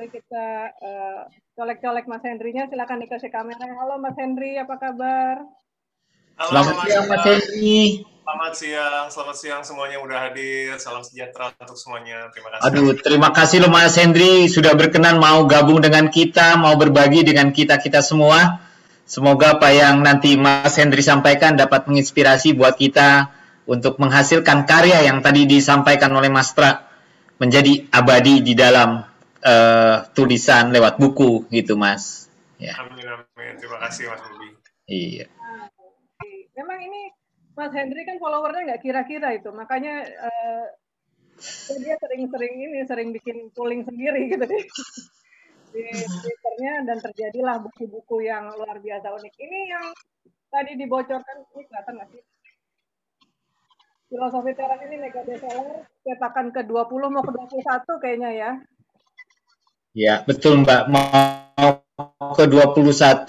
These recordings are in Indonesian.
Mari kita uh, colek-colek Mas Hendrinya. Silakan dikasih kamera. Halo Mas Hendri, apa kabar? Halo, selamat siang Mas Hendri. Selamat siang, selamat siang semuanya udah hadir. Salam sejahtera untuk semuanya. Terima kasih. Aduh, terima kasih loh Mas Hendri sudah berkenan mau gabung dengan kita, mau berbagi dengan kita-kita semua. Semoga apa yang nanti Mas Hendri sampaikan dapat menginspirasi buat kita untuk menghasilkan karya yang tadi disampaikan oleh Mas Tra menjadi abadi di dalam uh, tulisan lewat buku gitu Mas. Ya. Amin amin. Terima kasih Mas Budi. Iya. Memang ini Mas Hendri kan followernya nggak kira-kira itu, makanya uh, dia sering-sering ini sering bikin pooling sendiri gitu deh di Twitternya dan terjadilah buku-buku yang luar biasa unik. Ini yang tadi dibocorkan ini kelihatan nggak sih? Filosofi teras ini mega bestseller cetakan ke-20 mau ke-21 kayaknya ya. Ya, betul Mbak. Mau ke-21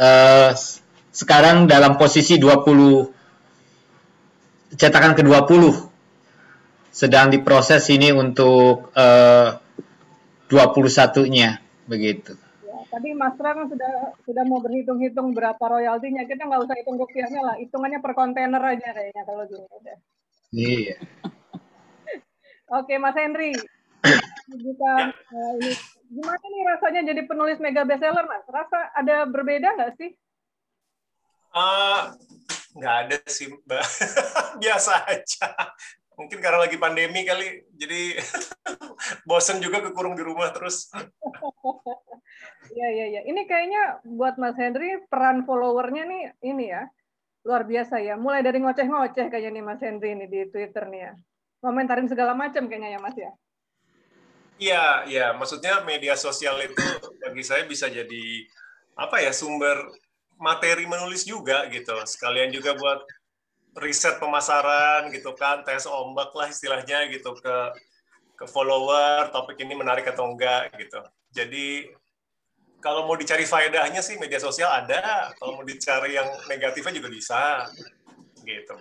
uh, sekarang dalam posisi 20 cetakan ke-20 sedang diproses ini untuk uh, 21-nya begitu. Ya, tadi Mas kan sudah sudah mau berhitung-hitung berapa royaltinya. Kita nggak usah hitung rupiahnya lah, hitungannya per kontainer aja kayaknya kalau gini udah. Iya. Oke, Mas Henry. Jika uh, ini gimana nih rasanya jadi penulis mega bestseller, Mas? Rasa ada berbeda nggak sih? Uh, nggak ada sih mbak biasa aja mungkin karena lagi pandemi kali jadi bosen juga kekurung di rumah terus Iya iya iya. Ini kayaknya buat Mas Henry peran followernya nih ini ya luar biasa ya. Mulai dari ngoceh-ngoceh kayaknya nih Mas Henry ini di Twitter nih ya. Komentarin segala macam kayaknya ya Mas ya. Iya iya. Maksudnya media sosial itu bagi saya bisa jadi apa ya sumber materi menulis juga gitu. Sekalian juga buat riset pemasaran gitu kan, tes ombak lah istilahnya gitu ke ke follower topik ini menarik atau enggak gitu. Jadi kalau mau dicari faedahnya sih media sosial ada, kalau mau dicari yang negatifnya juga bisa gitu.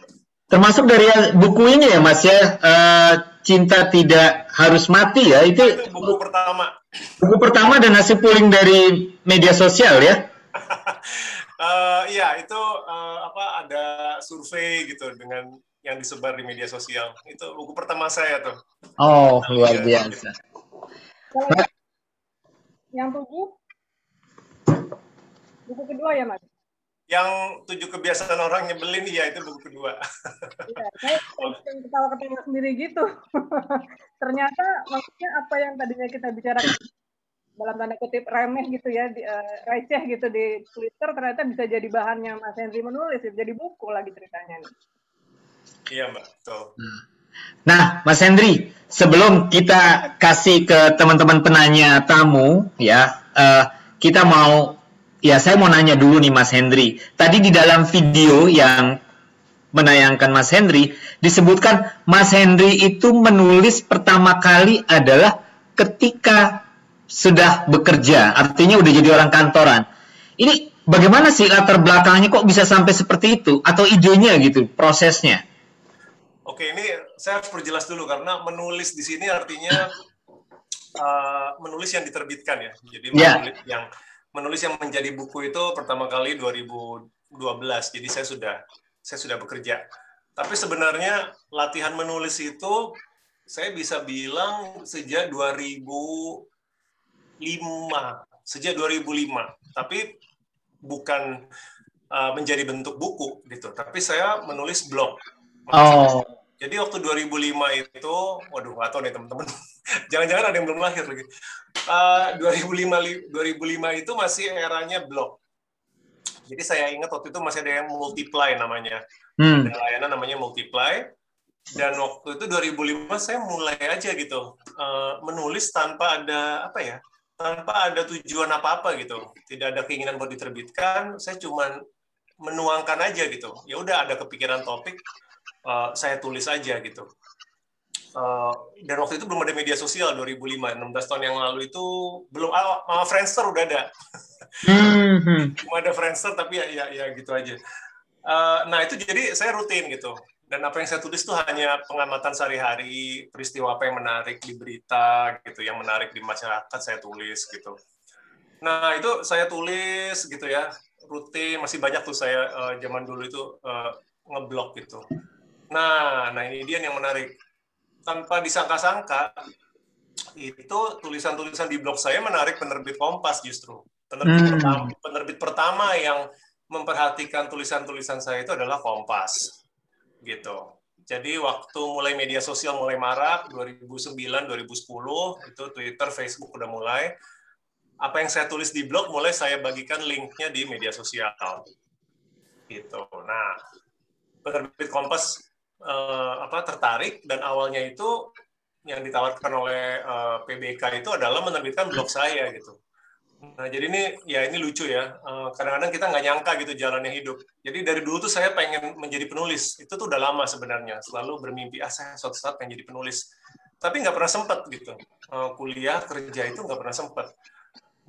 Termasuk dari buku ini ya Mas ya, uh, cinta tidak harus mati ya itu, itu buku pertama. Buku pertama dan hasil pooling dari media sosial ya. Uh, iya, itu uh, apa ada survei gitu dengan yang disebar di media sosial. Itu buku pertama saya tuh. Oh, luar ya, biasa. Yang tujuh, buku kedua ya, Mas? Yang tujuh kebiasaan orang nyebelin, iya itu buku kedua. Iya, saya ketawa-ketawa sendiri gitu. Ternyata maksudnya apa yang tadinya kita bicarakan dalam tanda kutip remeh gitu ya, di, uh, receh gitu di Twitter ternyata bisa jadi bahannya Mas Henry menulis, jadi buku lagi ceritanya nih. Iya mbak, betul. Nah, Mas Henry, sebelum kita kasih ke teman-teman penanya tamu, ya, uh, kita mau, ya saya mau nanya dulu nih Mas Henry. Tadi di dalam video yang menayangkan Mas Henry, disebutkan Mas Henry itu menulis pertama kali adalah ketika sudah bekerja, artinya udah jadi orang kantoran. Ini bagaimana sih latar belakangnya kok bisa sampai seperti itu atau idenya gitu, prosesnya? Oke, ini saya harus perjelas dulu karena menulis di sini artinya uh, menulis yang diterbitkan ya. Jadi yeah. menulis yang menulis yang menjadi buku itu pertama kali 2012. Jadi saya sudah saya sudah bekerja. Tapi sebenarnya latihan menulis itu saya bisa bilang sejak 2000 sejak 2005 tapi bukan uh, menjadi bentuk buku gitu. Tapi saya menulis blog. Oh jadi waktu 2005 itu waduh nggak tahu nih teman-teman jangan-jangan ada yang belum lahir lagi uh, 2005 2005 itu masih eranya blog jadi saya ingat waktu itu masih ada yang multiply namanya hmm. ada layanan namanya multiply dan waktu itu 2005 saya mulai aja gitu uh, menulis tanpa ada apa ya tanpa ada tujuan apa-apa gitu. Tidak ada keinginan buat diterbitkan, saya cuma menuangkan aja gitu. Ya udah ada kepikiran topik, uh, saya tulis aja gitu. Uh, dan waktu itu belum ada media sosial 2005, 16 tahun yang lalu itu belum ah, uh, Friendster udah ada. Hmm. Cuma ada Friendster tapi ya ya, ya gitu aja. Uh, nah itu jadi saya rutin gitu. dan apa yang saya tulis itu hanya pengamatan sehari-hari peristiwa apa yang menarik di berita gitu yang menarik di masyarakat saya tulis gitu nah itu saya tulis gitu ya rutin masih banyak tuh saya uh, zaman dulu itu uh, ngeblok gitu nah nah ini dia yang menarik tanpa disangka-sangka itu tulisan-tulisan di blog saya menarik penerbit Kompas justru penerbit hmm. pertama penerbit pertama yang memperhatikan tulisan-tulisan saya itu adalah Kompas gitu. Jadi waktu mulai media sosial mulai marak 2009 2010 itu Twitter, Facebook udah mulai apa yang saya tulis di blog mulai saya bagikan linknya di media sosial gitu. Nah, penerbit Kompas eh, apa tertarik dan awalnya itu yang ditawarkan oleh eh, PBK itu adalah menerbitkan blog saya gitu. Nah, jadi ini ya ini lucu ya. Eh, kadang-kadang kita nggak nyangka gitu jalannya hidup. Jadi dari dulu tuh saya pengen menjadi penulis. Itu tuh udah lama sebenarnya. Selalu bermimpi, ah saya suatu saat pengen jadi penulis. Tapi nggak pernah sempat gitu. Eh, kuliah, kerja itu nggak pernah sempat.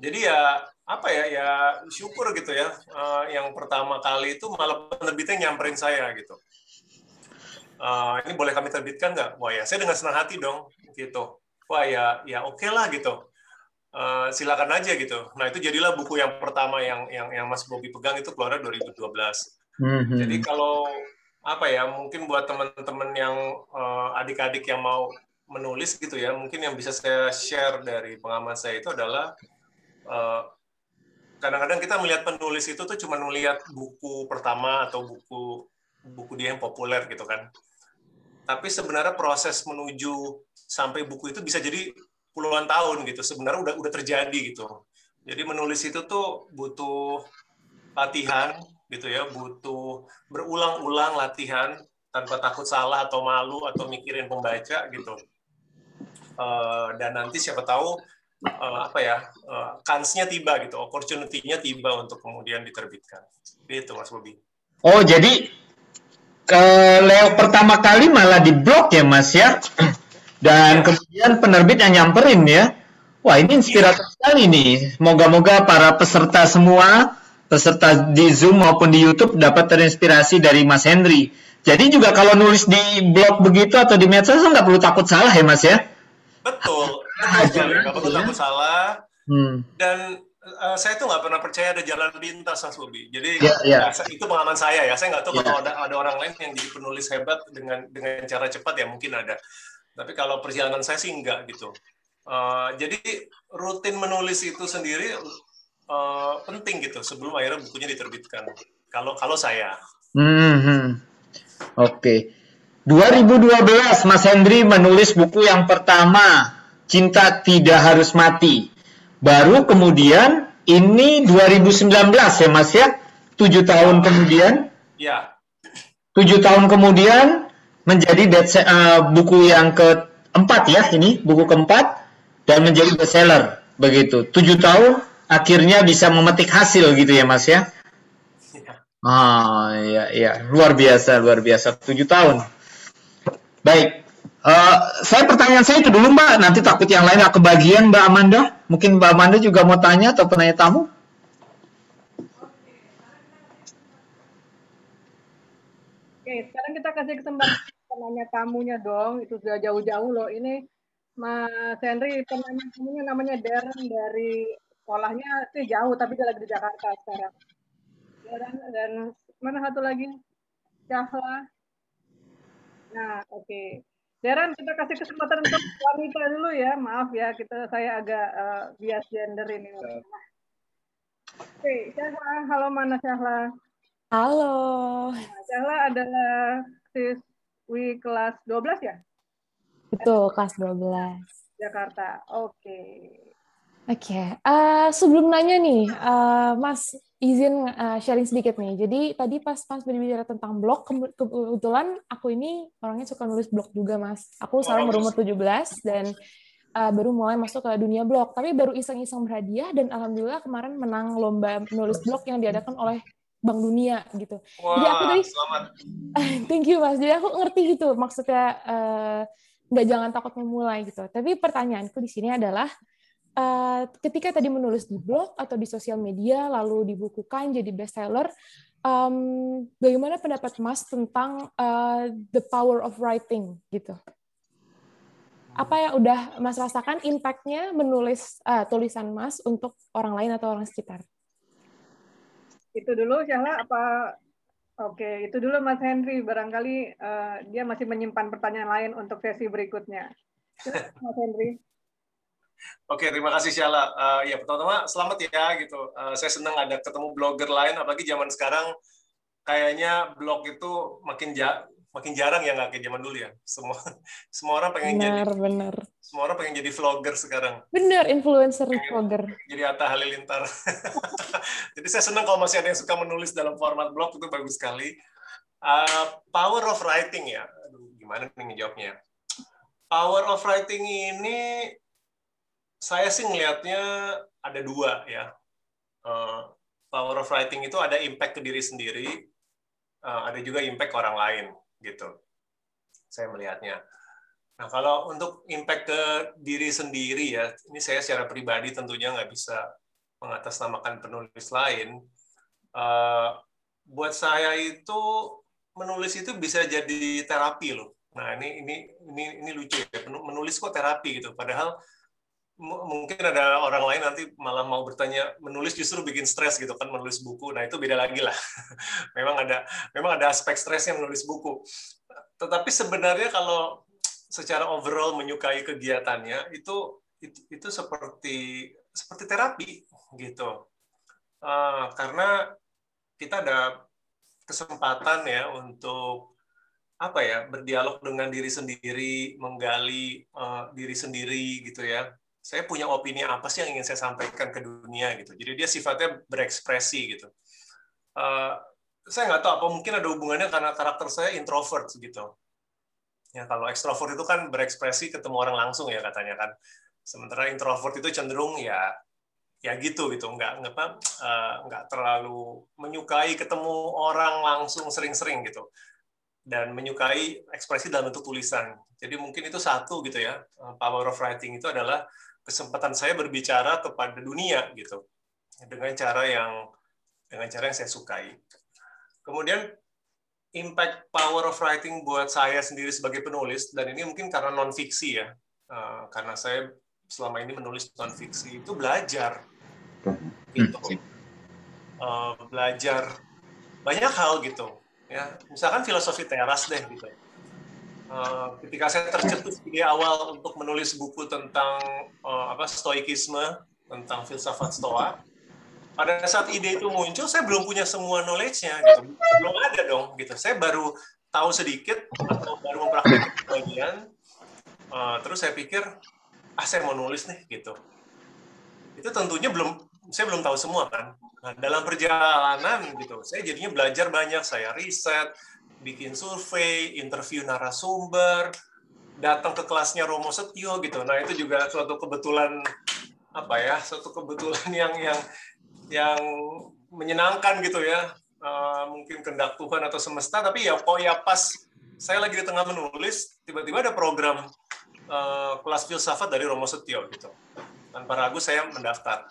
Jadi ya apa ya ya syukur gitu ya. Eh, yang pertama kali itu malah penerbitnya nyamperin saya gitu. Ini boleh kami terbitkan nggak? Wah ya saya dengan senang hati dong gitu. Wah ya ya oke okay lah gitu uh, silakan aja gitu. Nah itu jadilah buku yang pertama yang yang yang Mas Bobi pegang itu keluar 2012. Mm-hmm. Jadi kalau apa ya mungkin buat teman-teman yang uh, adik-adik yang mau menulis gitu ya mungkin yang bisa saya share dari pengalaman saya itu adalah uh, kadang-kadang kita melihat penulis itu tuh cuma melihat buku pertama atau buku buku dia yang populer gitu kan tapi sebenarnya proses menuju sampai buku itu bisa jadi puluhan tahun gitu. Sebenarnya udah udah terjadi gitu. Jadi menulis itu tuh butuh latihan gitu ya. Butuh berulang-ulang latihan tanpa takut salah atau malu atau mikirin pembaca gitu. Uh, dan nanti siapa tahu uh, apa ya uh, kansnya tiba gitu. Opportunity-nya tiba untuk kemudian diterbitkan. Itu mas Bobi. Oh jadi ke Leo pertama kali malah di blog ya mas ya dan ya. kemudian penerbit yang nyamperin ya. Wah ini inspiratif ya. sekali nih. Moga-moga para peserta semua, peserta di Zoom maupun di YouTube dapat terinspirasi dari Mas Henry. Jadi juga kalau nulis di blog begitu atau di medsos nggak perlu takut salah ya Mas ya? Betul, betul nggak perlu takut salah. Hmm. Dan uh, saya tuh nggak pernah percaya ada jalan pintas Mas Bobi. Jadi yeah, yeah. Ya, itu pengalaman saya ya. Saya nggak tahu yeah. kalau ada ada orang lain yang jadi penulis hebat dengan dengan cara cepat ya mungkin ada. Tapi kalau perjalanan saya sih enggak gitu. Uh, jadi rutin menulis itu sendiri uh, penting gitu sebelum akhirnya bukunya diterbitkan. Kalau kalau saya. Hmm. hmm. Oke. Okay. 2012 Mas Hendri menulis buku yang pertama Cinta Tidak Harus Mati. Baru kemudian ini 2019 ya Mas ya? Tujuh tahun kemudian. Ya. Tujuh tahun kemudian menjadi best, uh, buku yang keempat ya ini buku keempat dan menjadi bestseller begitu. Tujuh tahun akhirnya bisa memetik hasil gitu ya mas ya? Ah ya ya luar biasa luar biasa. Tujuh tahun. Baik. Uh, saya pertanyaan saya itu dulu mbak. Nanti takut yang lain gak kebagian mbak Amanda mungkin mbak Amanda juga mau tanya atau penanya tamu Oke, sekarang kita kasih kesempatan penanya tamunya dong. Itu sudah jauh-jauh loh. Ini Mas Henry, penanya tamunya namanya Darren dari sekolahnya sih jauh, tapi dia lagi di Jakarta sekarang. Darren dan mana satu lagi? Cahla. Nah, oke. Okay. Darren, kita kasih kesempatan untuk wanita dulu ya. Maaf ya, kita saya agak uh, bias gender ini. Oke, okay, Cahla. Halo, mana Cahla? Halo. Nah, Cahla adalah siswi kelas 12 ya? Betul, kelas 12. Jakarta. Oke. Okay. Oke, okay. uh, eh, sebelum nanya nih, uh, Mas izin uh, sharing sedikit nih. Jadi tadi pas pas berbicara tentang blog, ke kebetulan aku ini orangnya suka nulis blog juga, Mas. Aku sekarang berumur 17 dan uh, baru mulai masuk ke dunia blog. Tapi baru iseng-iseng berhadiah dan alhamdulillah kemarin menang lomba menulis blog yang diadakan oleh Bank Dunia gitu. Wah, Jadi aku tadi selamat. thank you Mas. Jadi aku ngerti gitu maksudnya uh, nggak jangan takut memulai gitu. Tapi pertanyaanku di sini adalah uh, ketika tadi menulis di blog atau di sosial media lalu dibukukan jadi bestseller, um, bagaimana pendapat Mas tentang uh, the power of writing gitu? Apa yang udah Mas rasakan impact-nya menulis uh, tulisan Mas untuk orang lain atau orang sekitar? Itu dulu, Syahla, apa Oke, itu dulu Mas Henry. Barangkali uh, dia masih menyimpan pertanyaan lain untuk sesi berikutnya. Mas Henry. Oke, terima kasih Syala. Uh, ya, pertama-tama selamat ya gitu. Uh, saya senang ada ketemu blogger lain, apalagi zaman sekarang kayaknya blog itu makin ja makin jarang ya nggak kayak zaman dulu ya. Semua semua orang pengen benar, jadi benar. Semua orang pengen jadi vlogger sekarang. Benar, influencer pengen vlogger. Jadi Atta Halilintar. jadi saya senang kalau masih ada yang suka menulis dalam format blog itu bagus sekali. Uh, power of writing ya. Aduh, gimana nih ngejawabnya? Power of writing ini saya sih ngelihatnya ada dua ya. Uh, power of writing itu ada impact ke diri sendiri, uh, ada juga impact ke orang lain gitu. Saya melihatnya. Nah, kalau untuk impact ke diri sendiri ya, ini saya secara pribadi tentunya nggak bisa mengatasnamakan penulis lain. Uh, buat saya itu menulis itu bisa jadi terapi loh. Nah, ini ini ini ini lucu ya. Menulis kok terapi gitu. Padahal mungkin ada orang lain nanti malah mau bertanya menulis justru bikin stres gitu kan menulis buku. Nah itu beda lagi lah. Memang ada memang ada aspek stresnya menulis buku. Tetapi sebenarnya kalau secara overall menyukai kegiatannya itu itu, itu seperti seperti terapi gitu. Uh, karena kita ada kesempatan ya untuk apa ya berdialog dengan diri sendiri menggali uh, diri sendiri gitu ya saya punya opini apa sih yang ingin saya sampaikan ke dunia gitu. Jadi dia sifatnya berekspresi gitu. Uh, saya nggak tahu apa mungkin ada hubungannya karena karakter saya introvert gitu. Ya kalau ekstrovert itu kan berekspresi ketemu orang langsung ya katanya kan. Sementara introvert itu cenderung ya ya gitu gitu nggak nggak uh, nggak terlalu menyukai ketemu orang langsung sering-sering gitu dan menyukai ekspresi dalam bentuk tulisan. Jadi mungkin itu satu gitu ya. Eh, power of writing itu adalah kesempatan saya berbicara kepada dunia gitu. Dengan cara yang dengan cara yang saya sukai. Kemudian impact power of writing buat saya sendiri sebagai penulis dan ini mungkin karena non fiksi ya. Uh, karena saya selama ini menulis non fiksi itu belajar. Gitu. Uh, belajar banyak hal gitu ya. Misalkan filosofi teras deh gitu Eh, ketika saya tercetus di awal untuk menulis buku tentang uh, apa stoikisme tentang filsafat stoa pada saat ide itu muncul saya belum punya semua knowledge-nya gitu. Belum ada dong gitu. Saya baru tahu sedikit atau baru mempraktikkan bagian uh, terus saya pikir ah saya mau nulis nih gitu. Itu tentunya belum saya belum tahu semua kan. Nah, dalam perjalanan gitu saya jadinya belajar banyak saya riset bikin survei, interview narasumber, datang ke kelasnya Romo Setio gitu. Nah itu juga suatu kebetulan apa ya, suatu kebetulan yang yang yang menyenangkan gitu ya. Uh, mungkin kendak Tuhan atau semesta, tapi ya kok ya pas saya lagi di tengah menulis, tiba-tiba ada program uh, kelas filsafat dari Romo Setio gitu. Tanpa ragu saya mendaftar.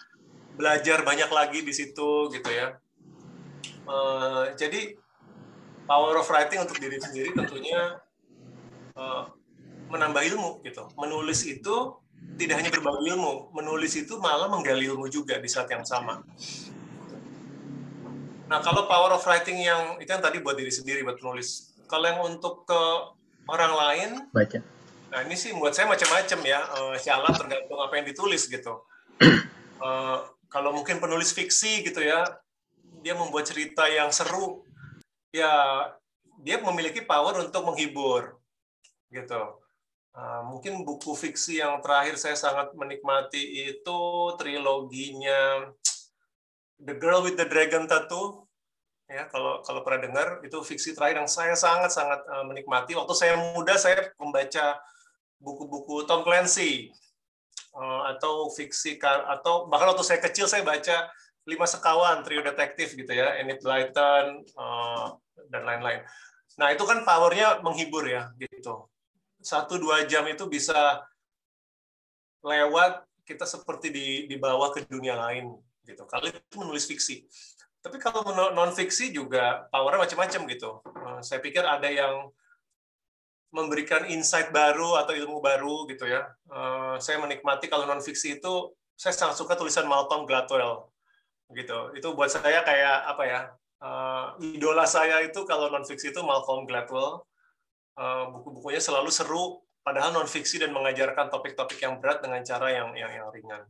Belajar banyak lagi di situ gitu ya. Uh, jadi power of writing untuk diri sendiri tentunya uh, menambah ilmu gitu. Menulis itu tidak hanya berbagi ilmu, menulis itu malah menggali ilmu juga di saat yang sama. Nah, kalau power of writing yang itu yang tadi buat diri sendiri buat menulis. Kalau yang untuk ke orang lain, baca. Nah, ini sih buat saya macam-macam ya. Uh, Insya tergantung apa yang ditulis gitu. Uh, kalau mungkin penulis fiksi gitu ya, dia membuat cerita yang seru, ya dia memiliki power untuk menghibur gitu. Uh, mungkin buku fiksi yang terakhir saya sangat menikmati itu triloginya The Girl with the Dragon Tattoo. Ya kalau kalau pernah dengar itu fiksi terakhir yang saya sangat sangat uh, menikmati. Waktu saya muda saya membaca buku-buku Tom Clancy uh, atau fiksi atau bahkan waktu saya kecil saya baca lima sekawan trio detektif gitu ya Enid Blyton uh, dan lain-lain. Nah itu kan powernya menghibur ya gitu. Satu dua jam itu bisa lewat kita seperti di dibawa ke dunia lain gitu. Kalau itu menulis fiksi. Tapi kalau non fiksi juga powernya macam-macam gitu. Uh, saya pikir ada yang memberikan insight baru atau ilmu baru gitu ya. Uh, saya menikmati kalau non fiksi itu saya sangat suka tulisan Malcolm Gladwell gitu. Itu buat saya kayak apa ya? Uh, idola saya itu kalau non fiksi itu Malcolm Gladwell. Uh, buku-bukunya selalu seru, padahal non fiksi dan mengajarkan topik-topik yang berat dengan cara yang yang, yang ringan.